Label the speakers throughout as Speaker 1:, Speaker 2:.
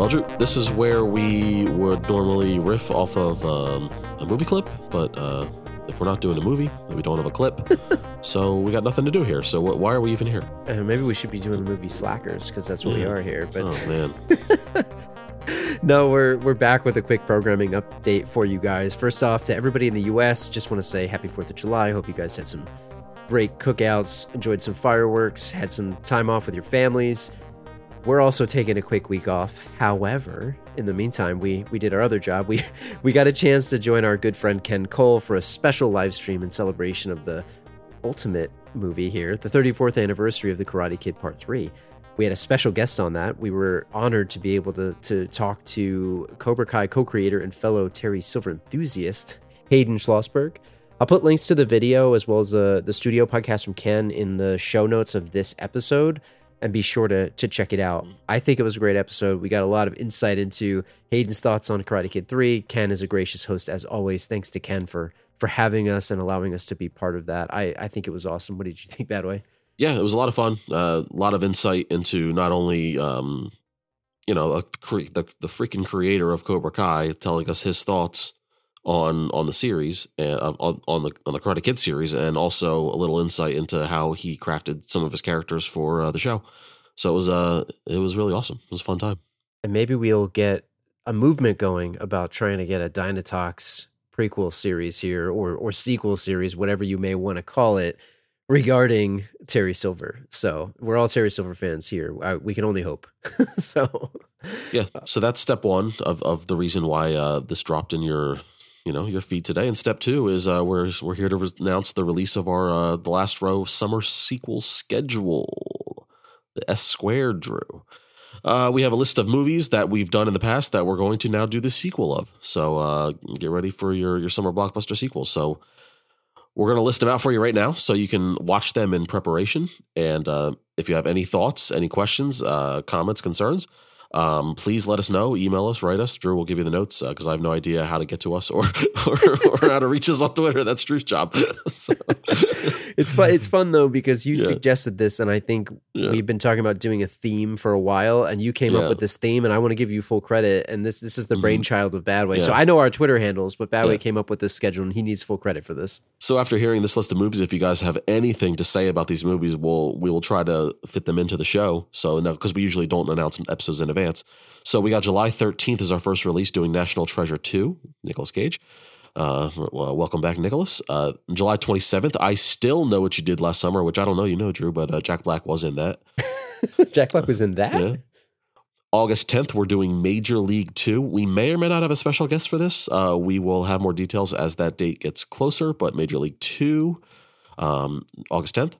Speaker 1: Well, Drew, this is where we would normally riff off of um, a movie clip, but uh, if we're not doing a movie, we don't have a clip. so we got nothing to do here. So wh- why are we even here?
Speaker 2: Uh, maybe we should be doing the movie Slackers because that's what we are here. But
Speaker 1: Oh man,
Speaker 2: no, we're we're back with a quick programming update for you guys. First off, to everybody in the U.S., just want to say Happy Fourth of July. Hope you guys had some great cookouts, enjoyed some fireworks, had some time off with your families. We're also taking a quick week off. However, in the meantime, we we did our other job. We we got a chance to join our good friend Ken Cole for a special live stream in celebration of the ultimate movie here, the 34th anniversary of the Karate Kid Part 3. We had a special guest on that. We were honored to be able to, to talk to Cobra Kai co creator and fellow Terry Silver enthusiast, Hayden Schlossberg. I'll put links to the video as well as the, the studio podcast from Ken in the show notes of this episode and be sure to, to check it out. I think it was a great episode. We got a lot of insight into Hayden's thoughts on Karate Kid 3. Ken is a gracious host as always. Thanks to Ken for for having us and allowing us to be part of that. I, I think it was awesome. What did you think, Badway?
Speaker 1: yeah, it was a lot of fun. Uh, a lot of insight into not only um, you know a, the the freaking creator of Cobra Kai telling us his thoughts on on the series uh, on, on the on the Karate Kid series, and also a little insight into how he crafted some of his characters for uh, the show. So it was uh it was really awesome. It was a fun time.
Speaker 2: And maybe we'll get a movement going about trying to get a Dynatox prequel series here or or sequel series, whatever you may want to call it, regarding Terry Silver. So we're all Terry Silver fans here. I, we can only hope. so
Speaker 1: Yeah. So that's step one of, of the reason why uh, this dropped in your, you know, your feed today. And step two is uh, we're we're here to announce the release of our uh, the last row summer sequel schedule, the S squared. Drew. Uh, we have a list of movies that we've done in the past that we're going to now do the sequel of. So uh, get ready for your your summer blockbuster sequels. So we're going to list them out for you right now so you can watch them in preparation. And uh, if you have any thoughts, any questions, uh, comments, concerns, um, please let us know. Email us, write us. Drew will give you the notes because I have no idea how to get to us or, or, or how to reach us on Twitter. That's Drew's job. So,
Speaker 2: it's fun. It's fun though because you
Speaker 1: Yeah.
Speaker 2: suggested this, and I think
Speaker 1: yeah.
Speaker 2: we've been talking about doing a theme for a while, and you came
Speaker 1: Yeah.
Speaker 2: up with this theme, and I want to give you full credit. And this this is the
Speaker 1: Mhm.
Speaker 2: brainchild of Badway. So I know our Twitter handles, but Badway came up with this schedule, and he needs full credit for this.
Speaker 1: So after hearing this list of movies, if you guys have anything to say about these movies, we'll we will try to fit them into the show. So because we usually don't announce episodes in advance. So we got July thirteenth is our first release, doing National Treasure two, Nicolas Cage. Uh, well, welcome back, Nicolas. Uh, July twenty seventh. I still know what you did last summer, which I don't know you know, Drew, but uh, Jack Black was in that.
Speaker 2: Jack Black was in that.
Speaker 1: Yeah. August 10th, we're doing Major League 2. We may or may not have a special guest for this. Uh, we will have more details as that date gets closer, but Major League 2, um, August 10th.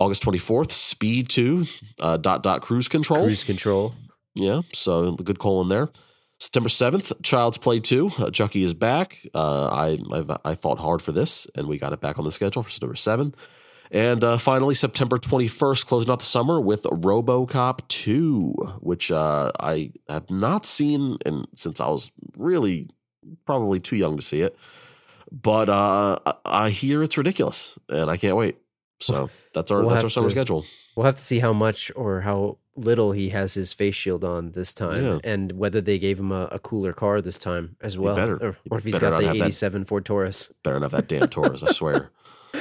Speaker 1: August 24th, Speed 2, uh, dot dot cruise control.
Speaker 2: Cruise control.
Speaker 1: Yeah, so the good colon there. September 7th, Child's Play 2. Uh, Chucky is back. Uh, I, I I fought hard for this, and we got it back on the schedule for September 7th. And uh, finally, September 21st, closing out the summer with Robocop 2, which uh, I have not seen and since I was really probably too young to see it. But uh, I hear it's ridiculous, and I can't wait. So that's our
Speaker 2: We'll
Speaker 1: that's our summer
Speaker 2: to-
Speaker 1: schedule.
Speaker 2: We'll have to see how much or how little he has his face shield on this time,
Speaker 1: Yeah.
Speaker 2: and whether they gave him a, a cooler car this time as well,
Speaker 1: better.
Speaker 2: or, or if he's got the '87 Ford Taurus.
Speaker 1: Better not have that damn Taurus, I swear.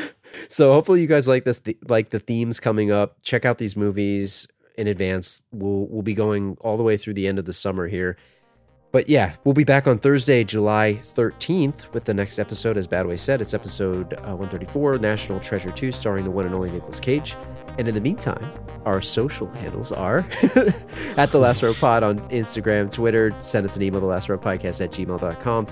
Speaker 2: So hopefully you guys like this, th- like the themes coming up. Check out these movies in advance. We'll we'll be going all the way through the end of the summer here. But yeah, we'll be back on Thursday, July 13th with the next episode. As Badway said, it's episode uh, 134, National Treasure 2, starring the one and only Nicolas Cage. And in the meantime, our social handles are at The Last Row Pod on Instagram, Twitter. Send us an email, The Last at gmail.com.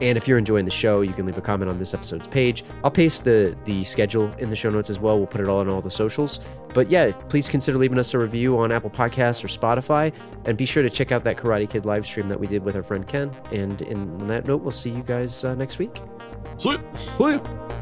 Speaker 2: And if you're enjoying the show, you can leave a comment on this episode's page. I'll paste the the schedule in the show notes as well. We'll put it all on all the socials. But yeah, please consider leaving us a review on Apple Podcasts or Spotify. And be sure to check out that Karate Kid live stream that we did with our friend Ken. And in, on that note, we'll see you guys uh, next week.
Speaker 1: Sweet.
Speaker 2: Bye.